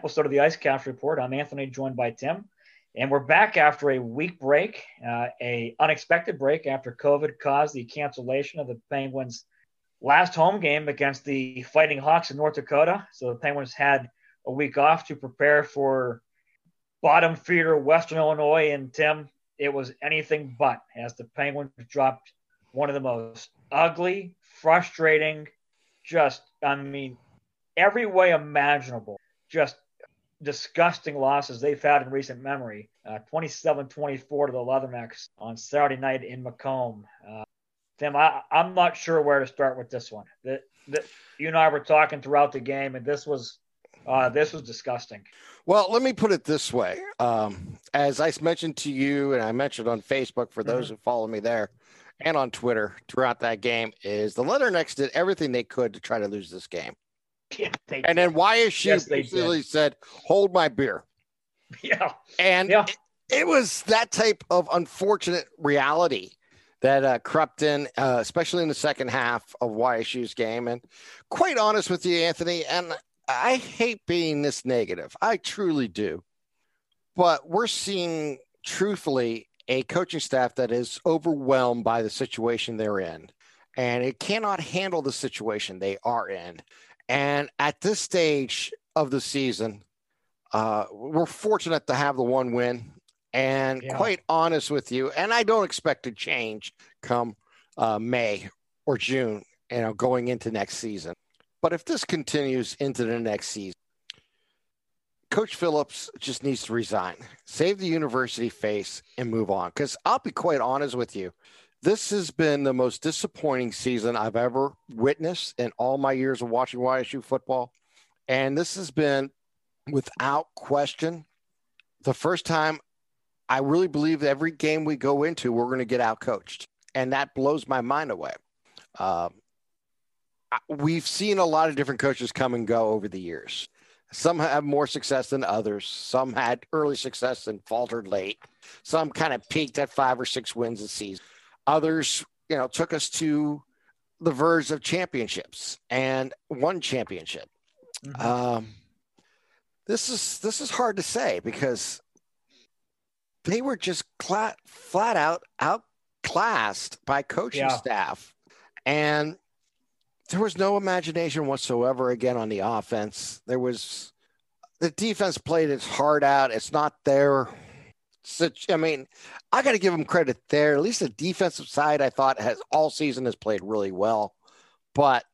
episode of the IceCast Report. I'm Anthony, joined by Tim, and we're back after a week break, uh, a unexpected break after COVID caused the cancellation of the Penguins' last home game against the Fighting Hawks in North Dakota. So the Penguins had a week off to prepare for bottom feeder Western Illinois, and Tim, it was anything but as the Penguins dropped one of the most ugly, frustrating, just I mean every way imaginable. Just disgusting losses they've had in recent memory. Uh, 27-24 to the Leathernecks on Saturday night in Macomb. Uh, Tim, I, am not sure where to start with this one. The, the, you and I were talking throughout the game, and this was uh, this was disgusting. Well, let me put it this way. Um, as I mentioned to you, and I mentioned on Facebook for those mm-hmm. who follow me there, and on Twitter throughout that game, is the Leathernecks did everything they could to try to lose this game. Yeah, and then YSU yes, basically said, "Hold my beer." Yeah, and yeah. It, it, was that type of unfortunate reality that uh, crept in, uh, especially in the second half of YSU's game. And quite honest with you, Anthony, and I hate being this negative. I truly do, but we're seeing, truthfully, a coaching staff that is overwhelmed by the situation they're in and it cannot handle the situation they are in. And at this stage of the season, uh, we're fortunate to have the one win. And yeah. quite honest with you, and I don't expect to change come uh, May or June, you know, going into next season. But if this continues into the next season, Coach Phillips just needs to resign, save the university face, and move on. Because I'll be quite honest with you, this has been the most disappointing season I've ever witnessed in all my years of watching YSU football. And this has been, without question, the first time I really believe every game we go into, we're going to get outcoached. And that blows my mind away. Um, we've seen a lot of different coaches come and go over the years. Some have more success than others. Some had early success and faltered late. Some kind of peaked at five or six wins a season. Others, you know, took us to the verge of championships and one championship. Mm-hmm. Um, this is this is hard to say because they were just flat, flat out outclassed by coaching yeah. staff, and there was no imagination whatsoever again on the offense. There was the defense played its heart out. It's not their such I mean, I got to give them credit there. At least the defensive side, I thought has all season has played really well. But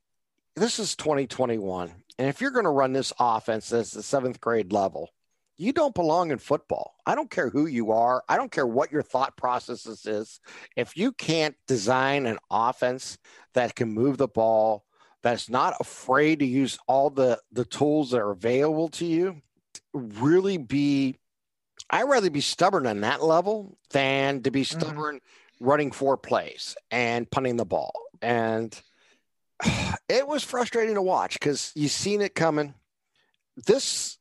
this is 2021, and if you're going to run this offense as the seventh grade level, you don't belong in football. I don't care who you are. I don't care what your thought processes is. If you can't design an offense that can move the ball, that's not afraid to use all the the tools that are available to you, really be I'd rather be stubborn on that level than to be mm-hmm. stubborn mm-hmm. running four plays and punting the ball. And it was frustrating to watch because you seen it coming. This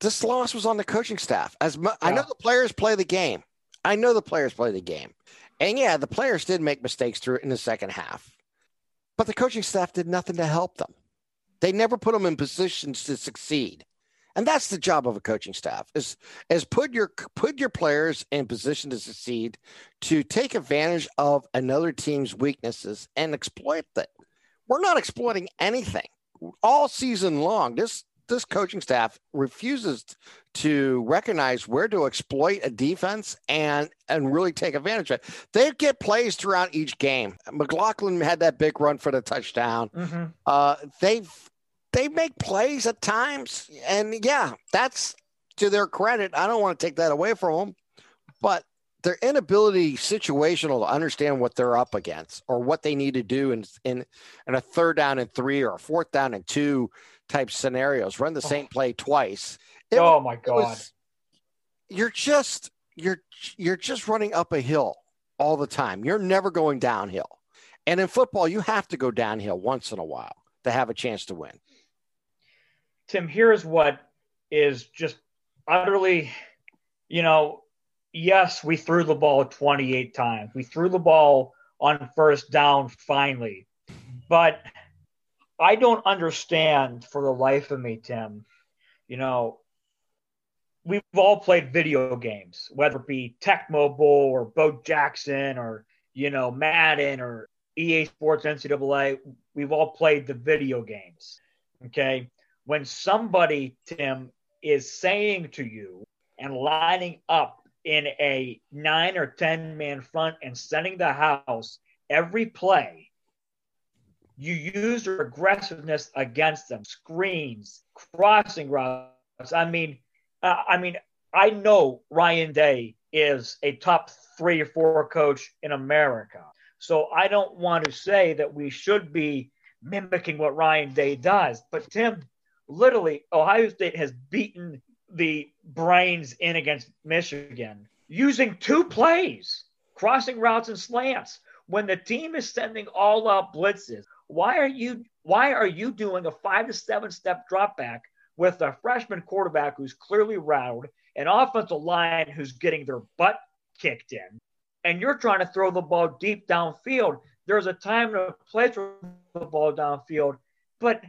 this loss was on the coaching staff. As mu- yeah. I know the players play the game. I know the players play the game. And yeah, the players did make mistakes through it in the second half. But the coaching staff did nothing to help them. They never put them in positions to succeed and that's the job of a coaching staff is is put your put your players in position to succeed to take advantage of another team's weaknesses and exploit them we're not exploiting anything all season long this this coaching staff refuses to recognize where to exploit a defense and and really take advantage of it. They get plays throughout each game. McLaughlin had that big run for the touchdown. Mm-hmm. Uh, they've they make plays at times. And yeah, that's to their credit. I don't want to take that away from them, but their inability situational to understand what they're up against or what they need to do in in, in a third down and three or a fourth down and two type scenarios, run the oh. same play twice. It, oh my god. Was, you're just you're you're just running up a hill all the time. You're never going downhill. And in football, you have to go downhill once in a while to have a chance to win. Tim, here's what is just utterly, you know, yes, we threw the ball 28 times. We threw the ball on first down finally. But I don't understand for the life of me, Tim, you know, we've all played video games, whether it be Tecmo Bowl or Bo Jackson or, you know, Madden or EA Sports NCAA. We've all played the video games. Okay. When somebody, Tim, is saying to you and lining up in a nine or 10 man front and sending the house every play, you use your aggressiveness against them, screens, crossing routes. I mean, uh, I mean, I know Ryan Day is a top three or four coach in America. So I don't want to say that we should be mimicking what Ryan Day does. But Tim, literally, Ohio State has beaten the brains in against Michigan using two plays, crossing routes and slants. When the team is sending all out blitzes, why are you why are you doing a five to seven step drop back with a freshman quarterback who's clearly routed, an offensive line who's getting their butt kicked in, and you're trying to throw the ball deep downfield. There's a time place for the ball downfield, but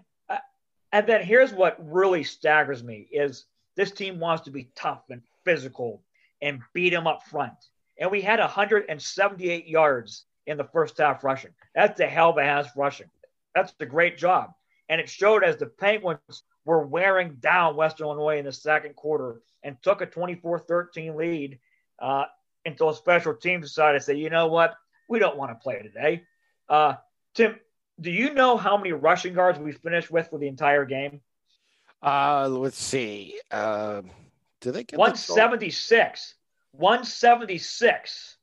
and then here's what really staggers me is this team wants to be tough and physical and beat them up front. And we had 178 yards in the first half rushing. That's a hell of a half rushing. That's a great job. And it showed as the Penguins were wearing down Western Illinois in the second quarter and took a 24 13 lead uh, until special teams decided to say, you know what, we don't want to play today. Uh, Tim, do you know how many rushing guards we finished with for the entire game? Uh, let's see. Uh, do they get 176? 176.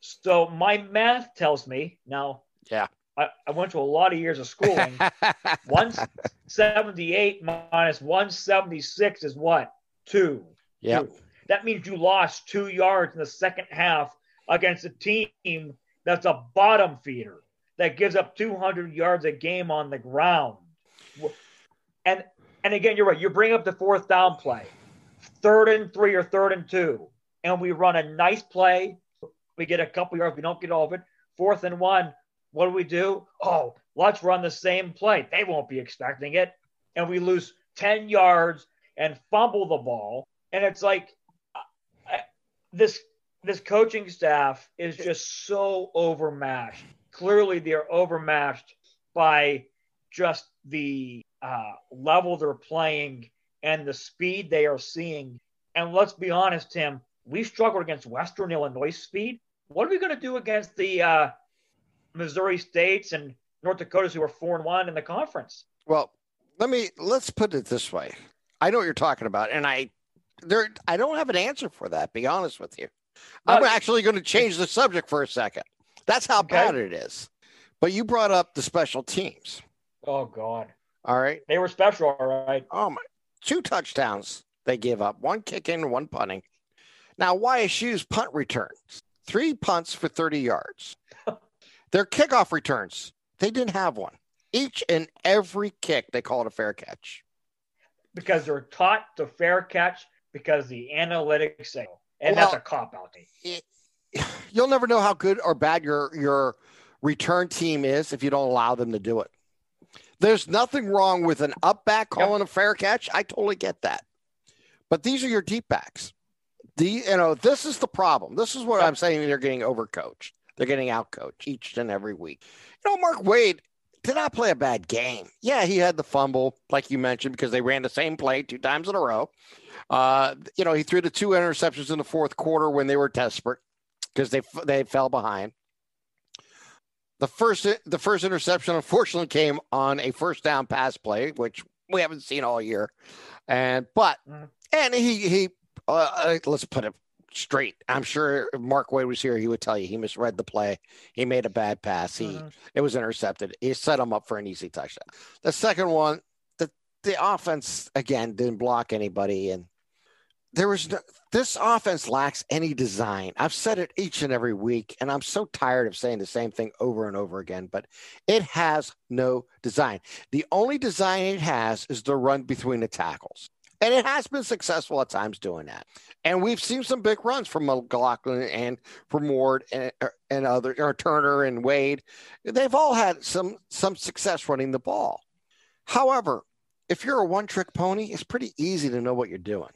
So my math tells me now. Yeah. I, I went to a lot of years of schooling. 178 minus 176 is what? Two. Yeah. That means you lost two yards in the second half against a team that's a bottom feeder that gives up 200 yards a game on the ground. And and again, you're right. You bring up the fourth down play, third and three or third and two, and we run a nice play. We get a couple yards. We don't get all of it. Fourth and one. What do we do? Oh, let's run the same play. They won't be expecting it. And we lose 10 yards and fumble the ball. And it's like uh, this this coaching staff is just so overmatched. Clearly, they're overmatched by just the uh, level they're playing and the speed they are seeing. And let's be honest, Tim, we struggled against Western Illinois speed. What are we going to do against the uh, Missouri States and North Dakotas who are four and one in the conference? Well, let me let's put it this way. I know what you're talking about, and I there I don't have an answer for that. Be honest with you. I'm uh, actually going to change the subject for a second. That's how okay. bad it is. But you brought up the special teams. Oh God. All right. They were special, all right. Oh my two touchdowns they gave up, one kicking, one punting. Now YSU's punt returns, three punts for 30 yards. Their kickoff returns, they didn't have one. Each and every kick, they call it a fair catch. Because they're taught to fair catch because the analytics say, and well, that's a cop out. You'll never know how good or bad your your return team is if you don't allow them to do it. There's nothing wrong with an up back calling yep. a fair catch. I totally get that. But these are your deep backs. The you know, this is the problem. This is what yep. I'm saying. They're getting overcoached. They're getting outcoached each and every week. You know, Mark Wade did not play a bad game. Yeah, he had the fumble, like you mentioned, because they ran the same play two times in a row. Uh, you know, he threw the two interceptions in the fourth quarter when they were desperate because they they fell behind. The first the first interception unfortunately came on a first down pass play, which we haven't seen all year. And but mm. and he he uh, uh, let's put it straight. I'm sure if Mark Wade was here, he would tell you he misread the play. He made a bad pass. He mm. it was intercepted. He set him up for an easy touchdown. The second one, the the offense again didn't block anybody and there was no, this offense lacks any design. I've said it each and every week, and I'm so tired of saying the same thing over and over again, but it has no design. The only design it has is the run between the tackles. And it has been successful at times doing that. And we've seen some big runs from McLaughlin and from Ward and, er, and other or Turner and Wade. They've all had some some success running the ball. However, if you're a one trick pony, it's pretty easy to know what you're doing.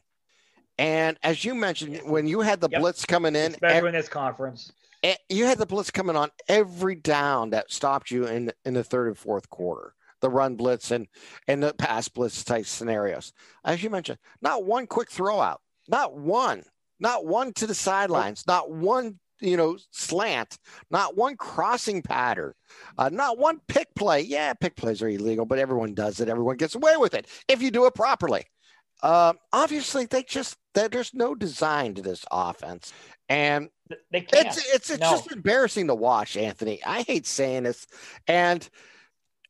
And as you mentioned, when you had the Yep. blitz coming in, especially in this conference. eh, you had the blitz coming on every down that stopped you in in the third and fourth quarter. The run blitz and and the pass blitz type scenarios. As you mentioned, not one quick throw out, not one, not one to the sidelines, not one you know slant, not one crossing pattern, uh, not one pick play. Yeah, pick plays are illegal, but everyone does it. Everyone gets away with it if you do it properly. Um, obviously, they just there's no design to this offense, and They can't. it's it's, it's No. just embarrassing to watch, Anthony. I hate saying this, and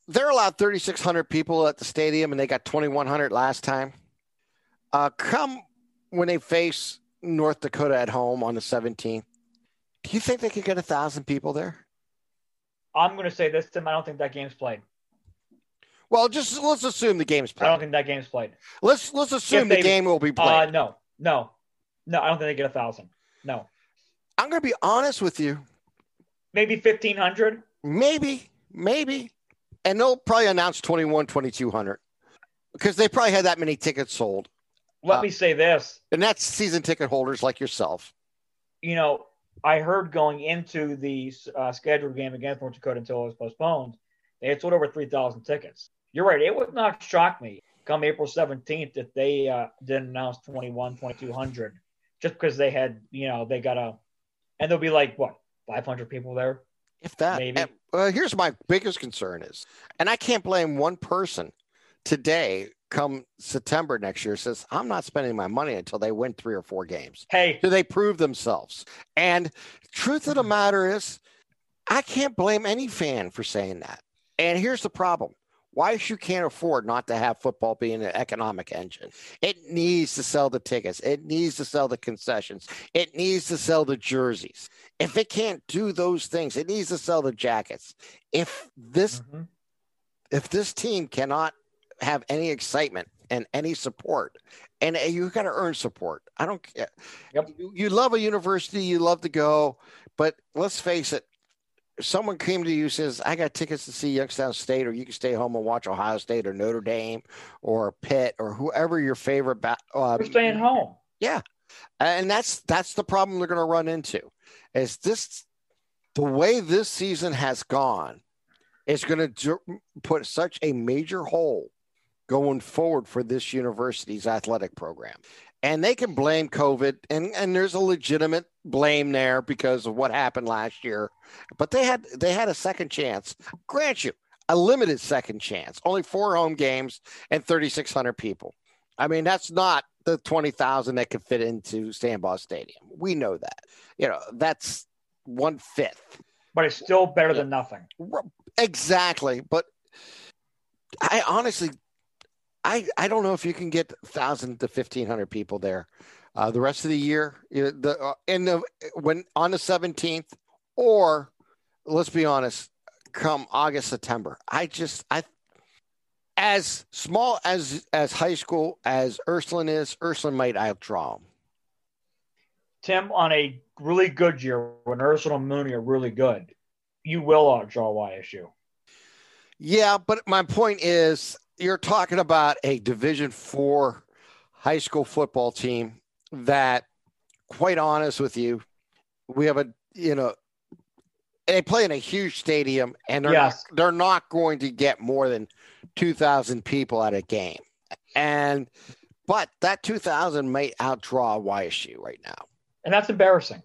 they're allowed 3,600 people at the stadium, and they got 2,100 last time. Uh, come when they face North Dakota at home on the 17th. Do you think they could get a thousand people there? I'm going to say this, Tim. I don't think that game's played. Well, just let's assume the game's played. I don't think that game's played. Let's let's assume they- the game will be Uh, played. no, no, no. I don't think they get a thousand. No, I'm going to be honest with you. maybe fifteen hundred. Maybe, maybe. And they'll probably announce 21, 2200 because they probably had that many tickets sold. Let Uh, me say this. And that's season ticket holders like yourself. You know, I heard going into the uh, scheduled game against North Dakota until it was postponed, they had sold over three thousand tickets. You're right. It would not shock me come April 17th if they uh, didn't announce 21, 2200 just because they had, you know, they got a, and there'll be like what 500 people there. If that. Maybe. And, uh, here's my biggest concern is, and I can't blame one person today come September next year says, I'm not spending my money until they win three or four games. Hey, Do they prove themselves? And truth of the matter is, I can't blame any fan for saying that. And here's the problem. YSU can't afford not to have football being an economic engine. It needs to sell the tickets. It needs to sell the concessions. It needs to sell the jerseys. If it can't do those things, it needs to sell the jackets. If this Mhm. if this team cannot have any excitement and any support, and you got to earn support. I don't care. Yep. You, you love a university, you love to go, but let's face it. If someone came to you and says, "I got tickets to see Youngstown State, or you can stay home and watch Ohio State or Notre Dame or Pitt or whoever your favorite," ba- uh, we're staying home. Yeah, and that's that's the problem they're going to run into is this the way this season has gone is going to put such a major hole going forward for this university's athletic program and they can blame covid and and there's a legitimate blame there because of what happened last year but they had they had a second chance grant you a limited second chance only four home games and 3600 people i mean that's not the 20,000 that could fit into Stambaugh Stadium. We know that. You know, that's one fifth. but it's still better than nothing. Exactly. But I honestly, I, I don't know if you can get 1,000 to 1,500 people there uh, the rest of the year. The, uh, in the, when on the 17th, or let's be honest, come August, September. I just, I, as small as as high school as Ursuline is, Ursuline might outdraw them. Tim, on a really good year when Ursuline and Mooney are really good, you will outdraw YSU. Yeah, but my point is, you're talking about a Division Four high school football team that, quite honest with you, we have a you know they play in a huge stadium and they're Yes. not, they're not going to get more than 2000 people at a game and but that 2000 may outdraw YSU right now And that's embarrassing.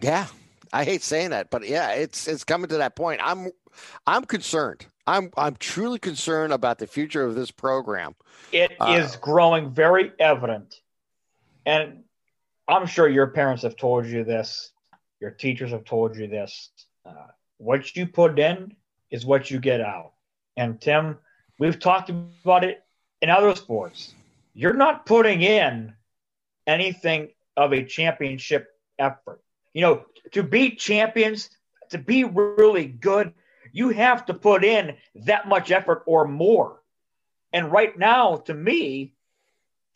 yeah I hate saying that but yeah it's it's coming to that point I'm I'm concerned I'm I'm truly concerned about the future of this program It is Uh, growing very evident. And I'm sure your parents have told you this, your teachers have told you this. Uh, what you put in is what you get out. And Tim, we've talked about it in other sports. You're not putting in anything of a championship effort. You know, to be champions, to be really good, you have to put in that much effort or more. And right now, to me,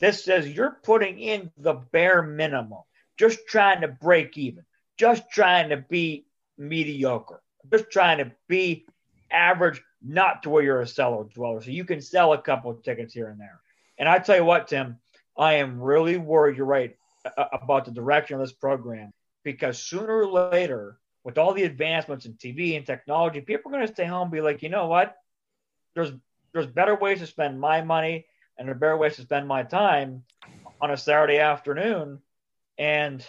this says you're putting in the bare minimum, just trying to break even, just trying to be mediocre, just trying to be average, not to where you're a cellar dweller. So you can sell a couple of tickets here and there. And I tell you what, Tim, I am really worried. You're right uh, uh, about the direction of this program because sooner or later, with all the advancements in TV and technology, people are going to stay home and be like, you know what? There's there's better ways to spend my money and a better ways to spend my time on a Saturday afternoon. And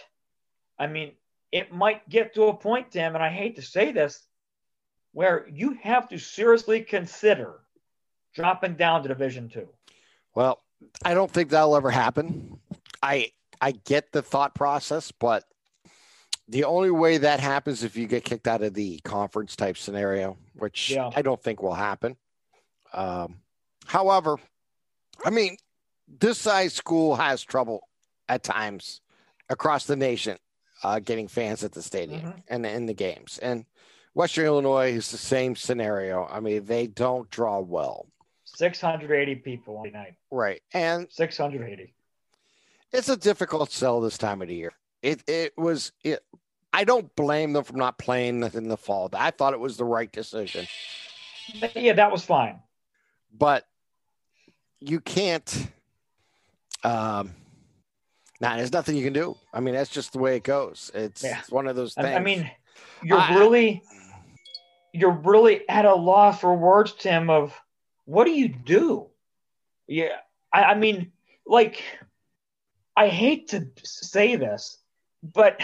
I mean, it might get to a point, Tim, and I hate to say this, where you have to seriously consider dropping down to Division Two. Well, I don't think that'll ever happen. I I get the thought process, but the only way that happens if you get kicked out of the conference type scenario, which yeah. I don't think will happen. Um, however, I mean, this size school has trouble at times across the nation uh, getting fans at the stadium mm-hmm. and in the games. And Western Illinois is the same scenario. I mean, they don't draw well. 680 people on night. Right. And 680. It's a difficult sell this time of the year. It it was it I don't blame them for not playing in the fall. I thought it was the right decision. Yeah, that was fine. But you can't um nah, there's nothing you can do. I mean, that's just the way it goes. It's, yeah. it's one of those things. I mean, you're I, really you're really at a loss for words, Tim, of what do you do? Yeah, I, I mean, like, I hate to say this, but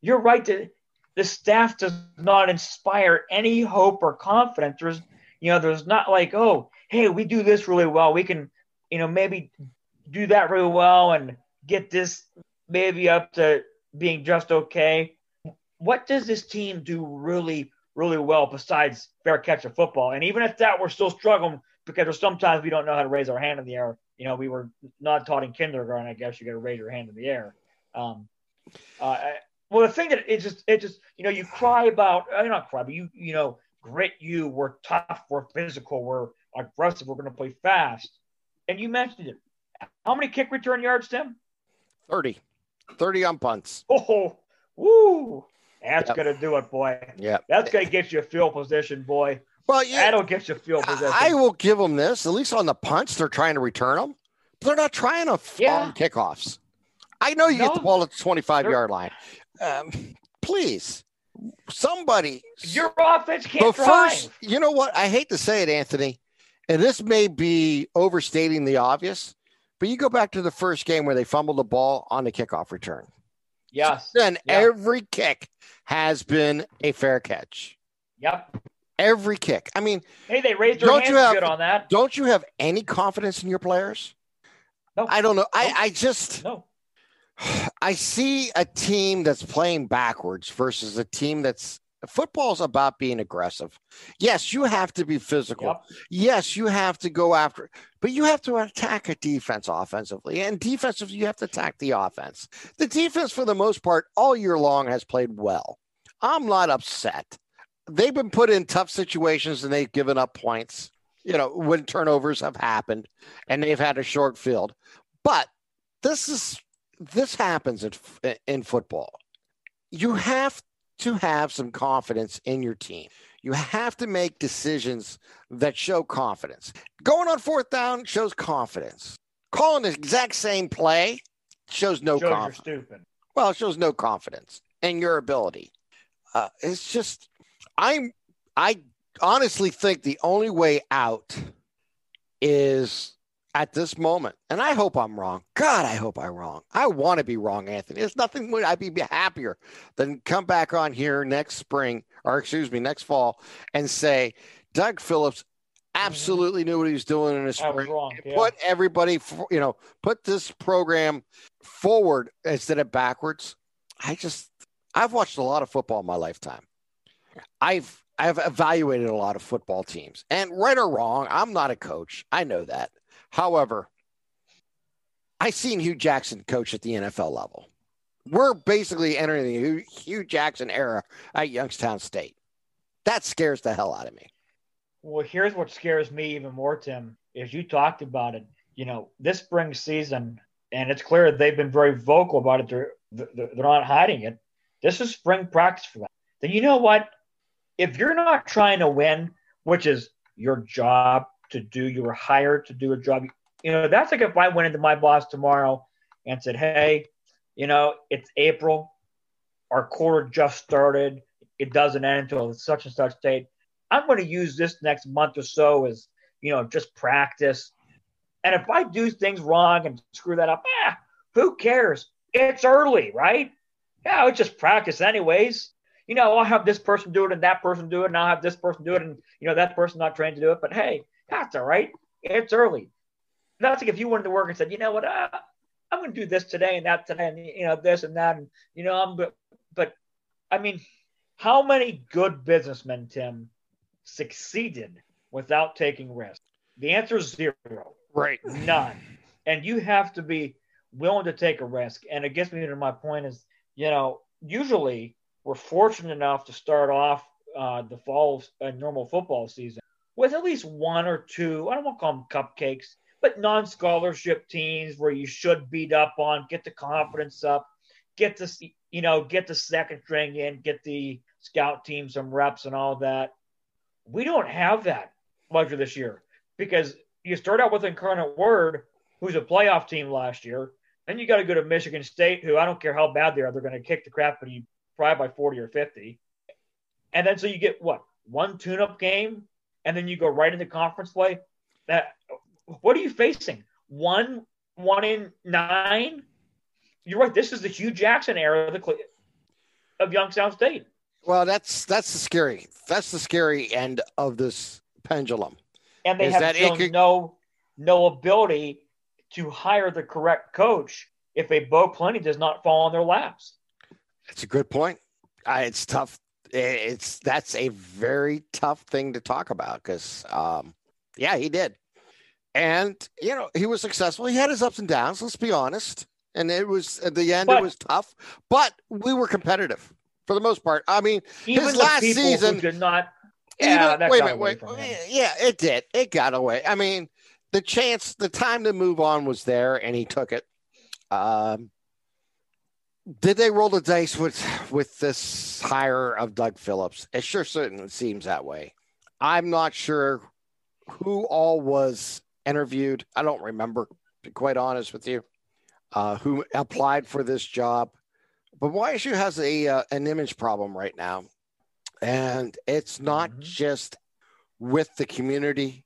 you're right to the staff does not inspire any hope or confidence. There's, you know, there's not like, oh, hey, we do this really well. We can, you know, maybe do that really well and get this maybe up to being just okay. What does this team do really, really well besides fair catch of football? And even at that, we're still struggling because sometimes we don't know how to raise our hand in the air. You know, we were not taught in kindergarten. I guess you got to raise your hand in the air. Um, uh, well, the thing that it just, it just, you know, you cry about, I uh, mean, not cry, but you, you know, grit you, we're tough, we're physical, we're aggressive, we're going to play fast. And you mentioned it. How many kick return yards, Tim? 30. 30 on punts. Oh, woo. That's yep. going to do it, boy. Yeah. That's going to get you a field position, boy. Well, yeah, that'll get you field position. I will give them this. At least on the punts, they're trying to return them. But they're not trying to yeah. kickoffs. I know you no. get the ball at the 25 yard line. Um, please, somebody. Your offense can't the first, You know what? I hate to say it, Anthony, and this may be overstating the obvious, but you go back to the first game where they fumbled the ball on the kickoff return. Yes. then yep. every kick has been a fair catch. Yep. Every kick. I mean, hey, they raised their hands have, good on that. Don't you have any confidence in your players? No. I don't know. No. I, I just no. I see a team that's playing backwards versus a team that's football's about being aggressive. Yes, you have to be physical. Yep. Yes, you have to go after, but you have to attack a defense offensively. And defensively, you have to attack the offense. The defense, for the most part, all year long has played well. I'm not upset. They've been put in tough situations and they've given up points, you know, when turnovers have happened and they've had a short field. But this is this happens in, in football. You have to have some confidence in your team. You have to make decisions that show confidence. Going on fourth down shows confidence. Calling the exact same play shows no confidence. stupid. Well, it shows no confidence in your ability. Uh, it's just, I'm, I honestly think the only way out is at this moment, and I hope I'm wrong. God, I hope I'm wrong. I want to be wrong, Anthony. There's nothing would I'd be happier than come back on here next spring, or excuse me, next fall, and say Doug Phillips mm-hmm. absolutely knew what he was doing in the spring. Wrong, yeah. Put everybody, you know, put this program forward instead of backwards. I just, I've watched a lot of football in my lifetime. I've I've evaluated a lot of football teams, and right or wrong, I'm not a coach. I know that. However, I've seen Hue Jackson coach at the NFL level. We're basically entering the Hue Jackson era at Youngstown State. That scares the hell out of me. Well, here's what scares me even more, Tim, is you talked about it. You know, this spring season, and it's clear they've been very vocal about it. They're they're not hiding it. This is spring practice for them. Then you know what? If you're not trying to win, which is your job to do. You were hired to do a job. You know, that's like if I went into my boss tomorrow and said, Hey, you know, it's April. Our quarter just started. It doesn't end until such and such date. I'm going to use this next month or so as, you know, just practice. And if I do things wrong and screw that up, eh, who cares? It's early, right? Yeah, it's just practice anyways. You know, I'll have this person do it and that person do it, and I'll have this person do it, and you know that person not trained to do it. But hey, that's all right. It's early. That's like if you went to work and said, you know what, uh, I'm going to do this today and that today, and you know this and that, and you know I'm. But, but I mean, how many good businessmen, Tim, succeeded without taking risks? The answer is zero. Right. None. And you have to be willing to take a risk. And it gets me to my point is, you know, usually we're fortunate enough to start off uh, the fall uh, normal football season with at least one or two, I don't want to call them cupcakes, but non scholarship teams where you should beat up on, get the confidence up, get the, you know, get the second string in, get the scout team some reps and all that. We don't have that luxury this year because you start out with Incarnate Word, who's a playoff team last year. Then you got to go to Michigan State, who I don't care how bad they are, they're going to kick the crap out of you probably by 40 or 50. And then so you get what? One tune up game, and then you go right into conference play. That what are you facing? One one in nine? You're right. This is the Hue Jackson era of the of Youngstown State. Well, that's that's the scary. That's the scary end of this pendulum. And they have shown could... no no ability to hire the correct coach if a Bo Pelini does not fall on their laps. That's a good point. Uh, it's tough. It's that's a very tough thing to talk about because, um, yeah, he did, and you know he was successful. He had his ups and downs. Let's be honest. And it was at the end, but, it was tough, but we were competitive for the most part. I mean, his last season did not. Yeah, even, wait a minute, wait. Yeah, it did. It got away. I mean, the chance, the time to move on was there, and he took it. Um, did they roll the dice with with this hire of Doug Phillips? It sure certainly seems that way. I'm not sure who all was interviewed. I don't remember, to be quite honest with you, uh, who applied for this job. But YSU has a uh, an image problem right now, and it's not mm-hmm. just with the community;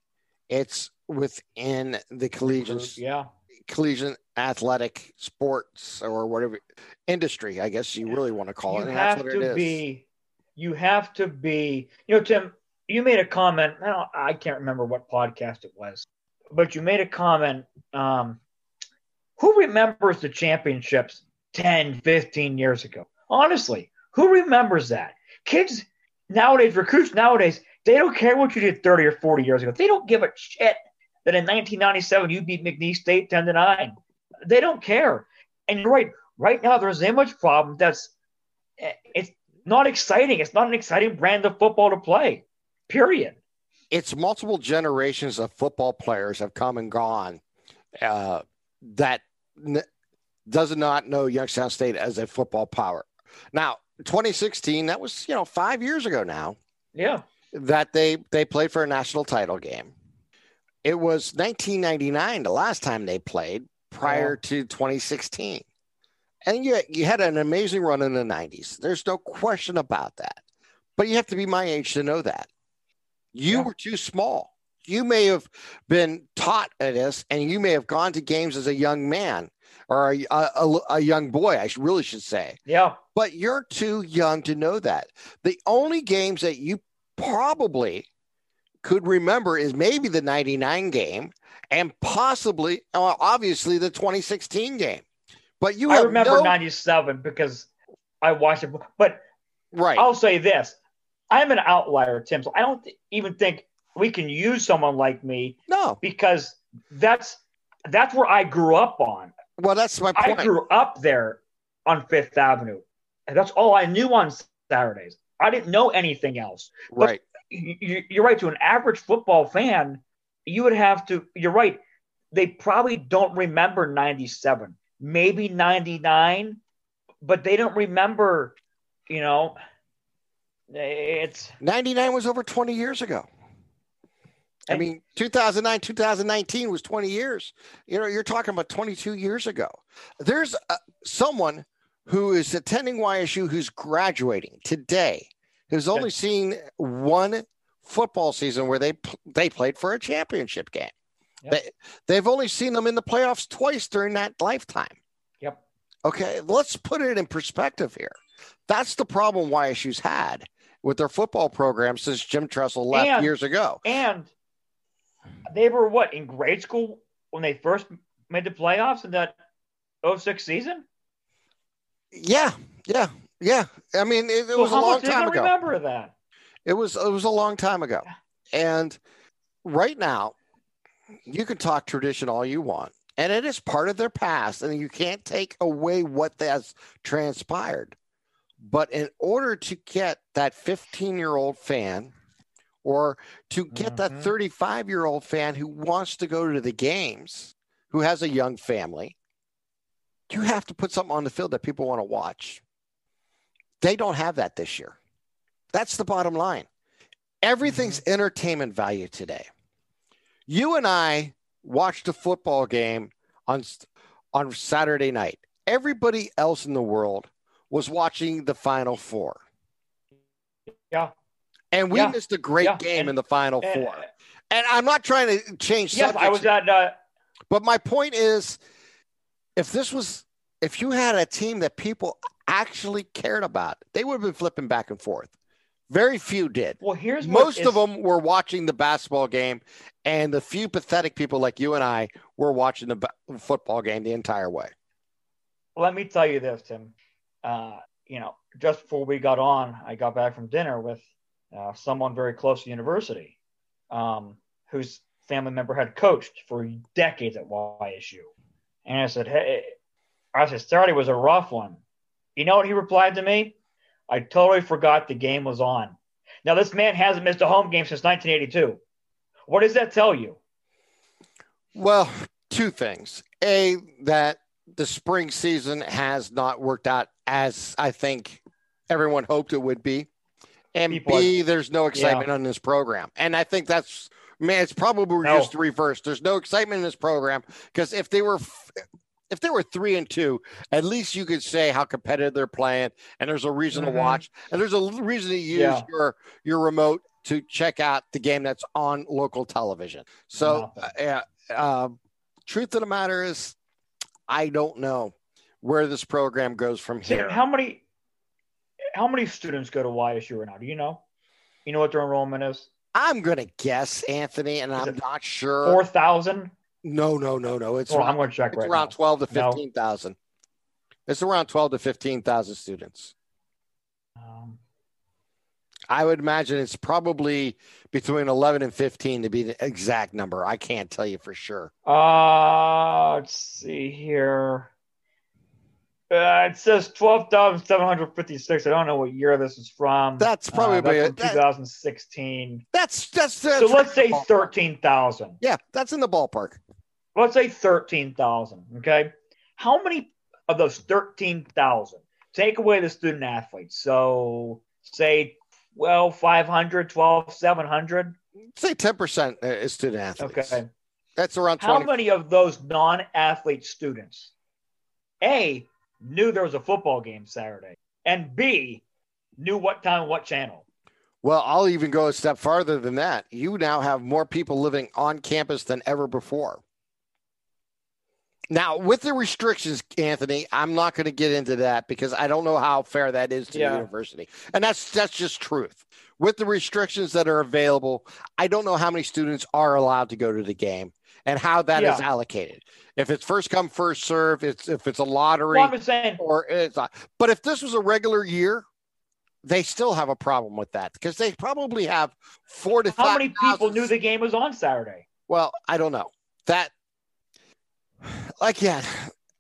it's within the collegiate, yeah, collegiate athletic sports or whatever industry, I guess you really want to call you it. have to be, you have to be, you know, Tim, you made a comment. I, I can't remember what podcast it was, but you made a comment. Um, who remembers the championships 10, 15 years ago? Honestly, who remembers that? Kids nowadays, recruits nowadays, they don't care what you did 30 or 40 years ago. They don't give a shit that in 1997 you beat McNeese State 10 to 9. They don't care. And you're right. Right now, there's an image problem that's it's not exciting. It's not an exciting brand of football to play. Period. It's multiple generations of football players have come and gone uh, that n- does not know Youngstown State as a football power. Now, 2016, that was you know five years ago now. Yeah, that they they played for a national title game. It was 1999 the last time they played prior yeah. to 2016. And you, you had an amazing run in the 90s. There's no question about that. But you have to be my age to know that. You yeah. were too small. You may have been taught at this and you may have gone to games as a young man or a, a, a young boy, I really should say. Yeah. But you're too young to know that. The only games that you probably could remember is maybe the 99 game and possibly, obviously, the 2016 game. But you I remember no... 97 because I watched it. But right. I'll say this I'm an outlier, Tim. So I don't even think we can use someone like me. No. Because that's that's where I grew up on. Well, that's my point. I grew up there on Fifth Avenue. And that's all I knew on Saturdays. I didn't know anything else. But right you're right. To an average football fan, you would have to. You're right. They probably don't remember '97, maybe '99, but they don't remember. You know, it's '99 was over 20 years ago. I mean, 2009, 2019 was 20 years. You know, you're talking about 22 years ago. There's a, someone who is attending YSU who's graduating today who's only seen one football season where they they played for a championship game. Yep. They they've only seen them in the playoffs twice during that lifetime. Yep. Okay, let's put it in perspective here. That's the problem YSU's had with their football program since Jim Tressel left and, years ago. And they were what in grade school when they first made the playoffs in that 06 season? Yeah, yeah, yeah. I mean, it, it was a long time ago. Remember that? It was it was a long time ago, and right now, you can talk tradition all you want, and it is part of their past, and you can't take away what has transpired. But in order to get that 15 year old fan or to get mm-hmm. that 35 year old fan who wants to go to the games, who has a young family, you have to put something on the field that people want to watch. They don't have that this year. That's the bottom line. Everything's mm-hmm. entertainment value today. You and I watched a football game on on Saturday night. Everybody else in the world was watching the Final Four. Yeah. And we yeah. missed a great yeah. game and, in the Final and, Four. And I'm not trying to change. Yes, I was at. Uh, but my point is, if this was, if you had a team that people actually cared about, they would have been flipping back and forth. Very few did. Well, here's most is, of them were watching the basketball game, and the few pathetic people like you and I were watching the football game the entire way. Let me tell you this, Tim. Uh, you know, just before we got on, I got back from dinner with uh, someone very close to university, um, whose family member had coached for decades at YSU. And I said, Hey, I said, Saturday was a rough one. You know what he replied to me? I totally forgot the game was on. Now, this man hasn't missed a home game since 1982. What does that tell you? Well, two things. A, that the spring season has not worked out as I think everyone hoped it would be. And People B, are, there's no excitement yeah. on this program. And I think that's, man, it's probably no. just reversed. There's no excitement in this program because if they were, if they were three and two, at least you could say how competitive they're playing, and there's a reason mm-hmm. to watch, and there's a reason to use yeah. your your remote to check out the game that's on local television. So, uh, uh, truth of the matter is, I don't know where this program goes from here. How many how many students go to YSU right now? Do you know? You know what their enrollment is? I'm gonna guess, Anthony, and is I'm not sure. Four thousand. No, no, no, no. It's well, around, I'm going to check right around now. twelve to fifteen thousand. No. It's around twelve to fifteen thousand students. Um, I would imagine it's probably between eleven and fifteen to be the exact number. I can't tell you for sure. Uh, let's see here. Uh, it says twelve thousand seven hundred fifty-six. I don't know what year this is from. That's probably uh, that's 2016. That's, that's that's so. Let's say thirteen thousand. Yeah, that's in the ballpark. Let's say thirteen thousand. Okay, how many of those thirteen thousand take away the student athletes? So say well 500, 12, 700. Say ten percent uh, is student athletes. Okay, that's around. 20. How many of those non-athlete students? A knew there was a football game Saturday, and B, knew what time, what channel. Well, I'll even go a step farther than that. You now have more people living on campus than ever before. Now, with the restrictions, Anthony, I'm not going to get into that because I don't know how fair that is to yeah. the university. And that's that's just truth. With the restrictions that are available, I don't know how many students are allowed to go to the game and how that yeah. is allocated. If it's first come first serve, it's if it's a lottery, or it's not. But if this was a regular year, they still have a problem with that because they probably have four to how five. How many people knew the game was on Saturday? Well, I don't know that. Again,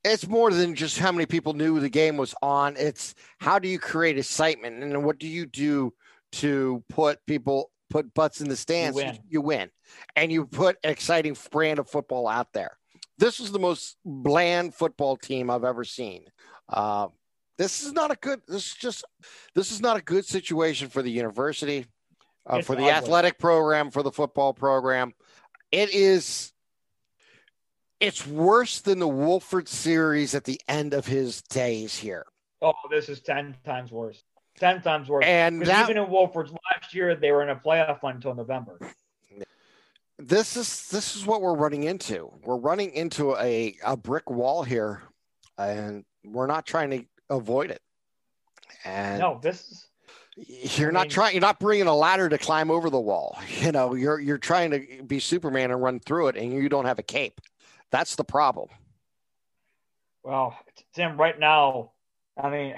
it's more than just how many people knew the game was on. It's how do you create excitement and what do you do to put people put butts in the stands? You win. You win, and you put an exciting brand of football out there this is the most bland football team I've ever seen. Uh, this is not a good. This is just. This is not a good situation for the university. uh, for the ugly. athletic program, for the football program. It is. It's worse than the Wolford series at the end of his days here. Oh, this is ten times worse. Ten times worse. And that, even in Wolford's last year, they were in a playoff run until November. This is this is what we're running into. We're running into a, a brick wall here, and we're not trying to avoid it. And no, this is you're I not mean, trying. You're not bringing a ladder to climb over the wall. You know, you're you're trying to be Superman and run through it, and you don't have a cape. That's the problem. Well, Tim, right now, I mean,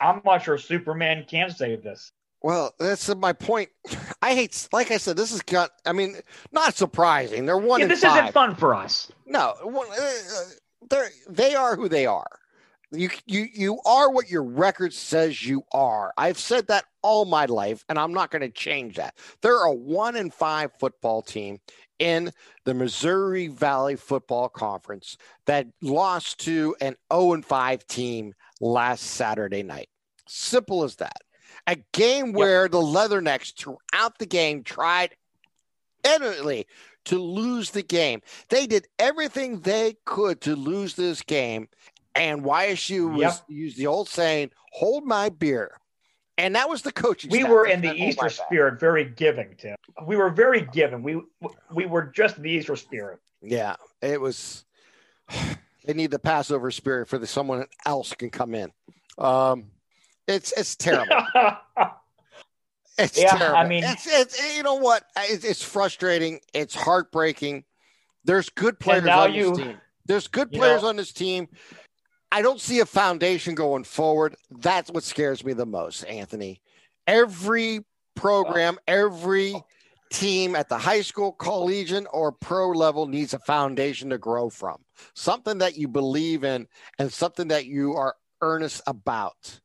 I'm not sure Superman can save this. Well, that's my point. I hate, like I said, this is got. I mean, not surprising. They're one. Yeah, this is isn't fun for us. No, uh, they're they are who they are. You you you are what your record says you are. I've said that all my life, and I'm not going to change that. They're a one in five football team in the Missouri Valley Football Conference that lost to an 0 and 5 team last Saturday night. Simple as that. A game where yep. the Leathernecks throughout the game tried eminently to lose the game. They did everything they could to lose this game, and YSU was yep. used the old saying, "Hold my beer." And that was the coaching. We were in the Easter spirit, very giving, Tim. We were very giving. We we were just the Easter spirit. Yeah, it was. They need the Passover spirit for the someone else can come in. Um, it's it's terrible. it's yeah, terrible. I mean, it's, it's you know what? It's, it's frustrating. It's heartbreaking. There's good players on you, this team. There's good players know, on this team. I don't see a foundation going forward. That's what scares me the most, Anthony. Every program, every team at the high school, collegiate, or pro level needs a foundation to grow from. Something that you believe in and something that you are earnest about.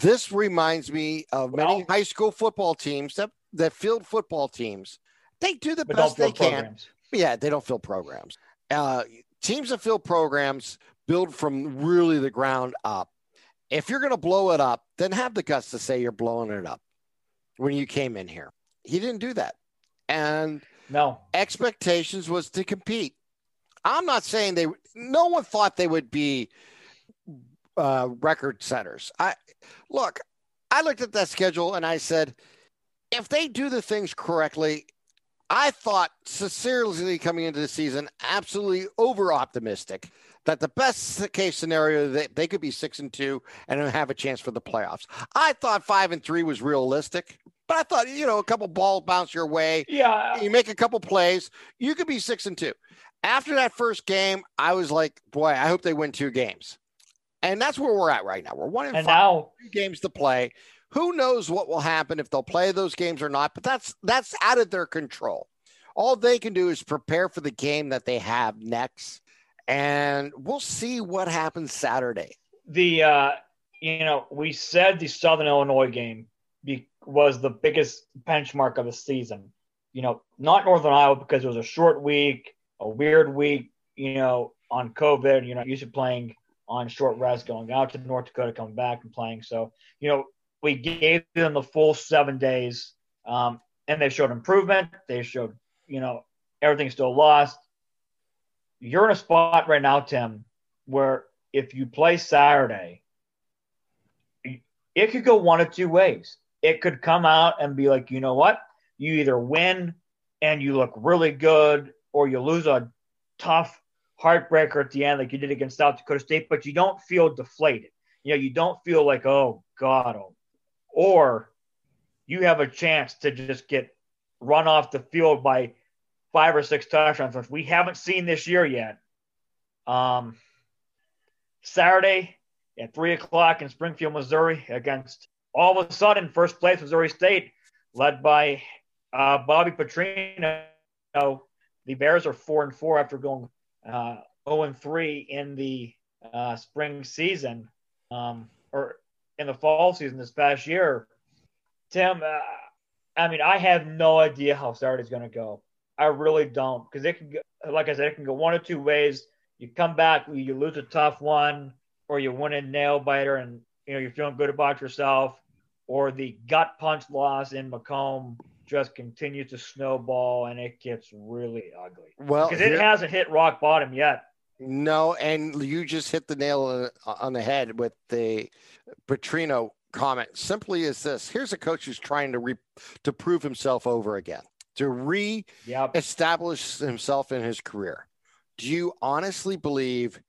This reminds me of many well, high school football teams that, that field football teams. They do the best they can. Programs. Yeah, they don't fill programs. Uh, teams that fill programs build from really the ground up. If you're going to blow it up, then have the guts to say you're blowing it up when you came in here. He didn't do that. And no expectations was to compete. I'm not saying they, no one thought they would be uh, record setters. I look, I looked at that schedule and I said, if they do the things correctly, I thought sincerely coming into the season, absolutely over optimistic that the best case scenario that they could be six and two and have a chance for the playoffs. I thought five and three was realistic, but I thought you know a couple balls bounce your way. Yeah, you make a couple plays, you could be six and two. After that first game, I was like, boy, I hope they win two games, and that's where we're at right now. We're one in and five, now, games to play. Who knows what will happen if they'll play those games or not? But that's that's out of their control. All they can do is prepare for the game that they have next and we'll see what happens Saturday. The uh, you know we said the Southern Illinois game be- was the biggest benchmark of the season. You know, not Northern Iowa because it was a short week, a weird week. You know, on COVID, you're not used to playing on short rest, going out to North Dakota, coming back and playing. So, you know, we gave them the full seven days, um, and they showed improvement. They showed, you know, everything's still lost you're in a spot right now, Tim, where if you play Saturday, it could go one of two ways. It could come out and be like, you know what? You either win and you look really good, or you lose a tough heartbreaker at the end, like you did against South Dakota State, but you don't feel deflated. You know, you don't feel like, oh God, oh. Or you have a chance to just get run off the field by five or six touchdowns, which we haven't seen this year yet. Um, Saturday at three o'clock in Springfield, Missouri, against all of a sudden first place Missouri State, led by uh, Bobby Petrino. The Bears are four and four after going uh, zero oh and three in the uh, spring season, um, or in the fall season this past year. Tim, uh, I mean, I have no idea how Saturday's going to go. I really don't because it can, go, like I said, it can go one or two ways. You come back, you lose a tough one, or you win a nail biter, and you know you're feeling good about yourself, or the gut punch loss in Macomb just continues to snowball and it gets really ugly. Well, because it hasn't hit rock bottom yet. No, and you just hit the nail on- the head with the Petrino comment. Simply is this: here's a coach who's trying to re- to prove himself over again, to re-establish Yep. himself in his career. Do you honestly believe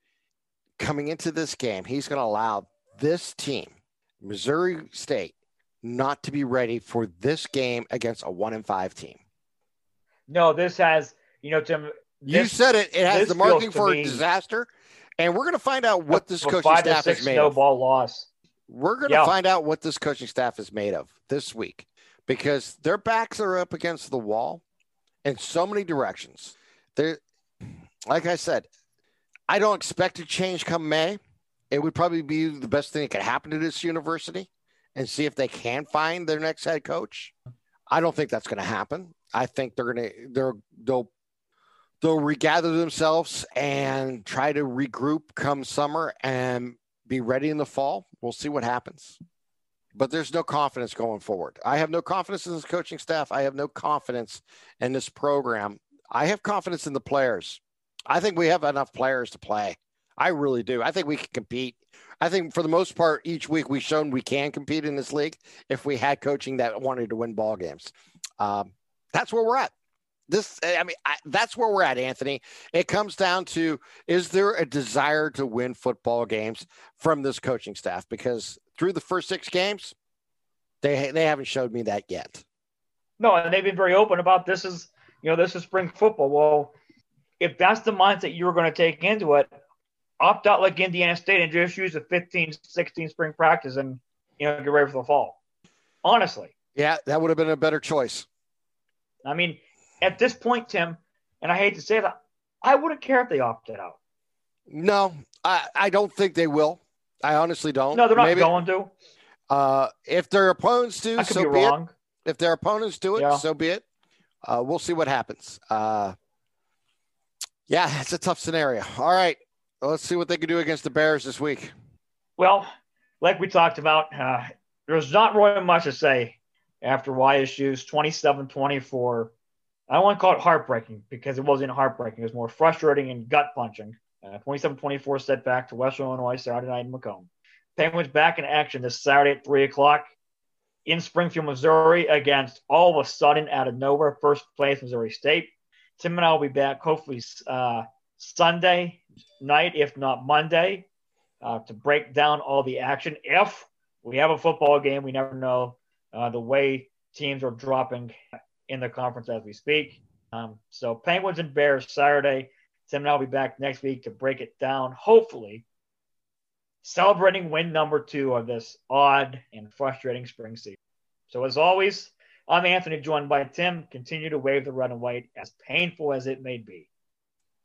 coming into this game he's going to allow this team, Missouri State, not to be ready for this game against a one and five team? No, this has you know Tim. You this- said it. It has the marking for me- a disaster, and we're going to find out what this coaching staff is made of. snowball loss. We're going to Yeah. find out what this coaching staff is made of this week because their backs are up against the wall in so many directions. They're, like I said, I don't expect a change come May. It would probably be the best thing that could happen to this university and see if they can find their next head coach. I don't think that's going to happen. I think they're going to they're they'll they'll regather themselves and try to regroup come summer and be ready in the fall. We'll see what happens. But there's no confidence going forward. I have no confidence in this coaching staff. I have no confidence in this program. I have confidence in the players. I think we have enough players to play. I really do. I think we can compete. I think for the most part, each week we've shown we can compete in this league if we had coaching that wanted to win ball games. Um, that's where we're at. This, I mean, I, that's where we're at, Anthony. It comes down to is there a desire to win football games from this coaching staff? Because through the first six games, they they haven't showed me that yet. No, and they've been very open about this is you know this is spring football. Well, if that's the mindset you're going to take into it, opt out like Indiana State and just use the 15, 16 spring practice and you know get ready for the fall. Honestly, Yeah, that would have been a better choice. I mean, at this point, Tim, and I hate to say that, I wouldn't care if they opted out. No, I, I don't think they will. I honestly don't. No, they're not Maybe, going to. Uh, if their opponents do, I could so be be it. wrong. If their opponents do it, Yeah. so be it. Uh, we'll see what happens. Uh, yeah, it's a tough scenario. All right, let's see what they can do against the Bears this week. Well, like we talked about, uh, there's not really much to say after YSU's 27 24. I don't want to call it heartbreaking because it wasn't heartbreaking. It was more frustrating and gut punching. 27 24 setback to Western Illinois Saturday night in Macomb. Penguins back in action this Saturday at 3 o'clock in Springfield, Missouri against all of a sudden, out of nowhere, first place Missouri State. Tim and I will be back hopefully uh, Sunday night, if not Monday, uh, to break down all the action. If we have a football game, we never know uh, the way teams are dropping in the conference as we speak. Um, so Penguins and Bears Saturday. Tim and I will be back next week to break it down. Hopefully, celebrating win number two of this odd and frustrating spring season. So as always, I'm Anthony, joined by Tim. Continue to wave the red and white, as painful as it may be.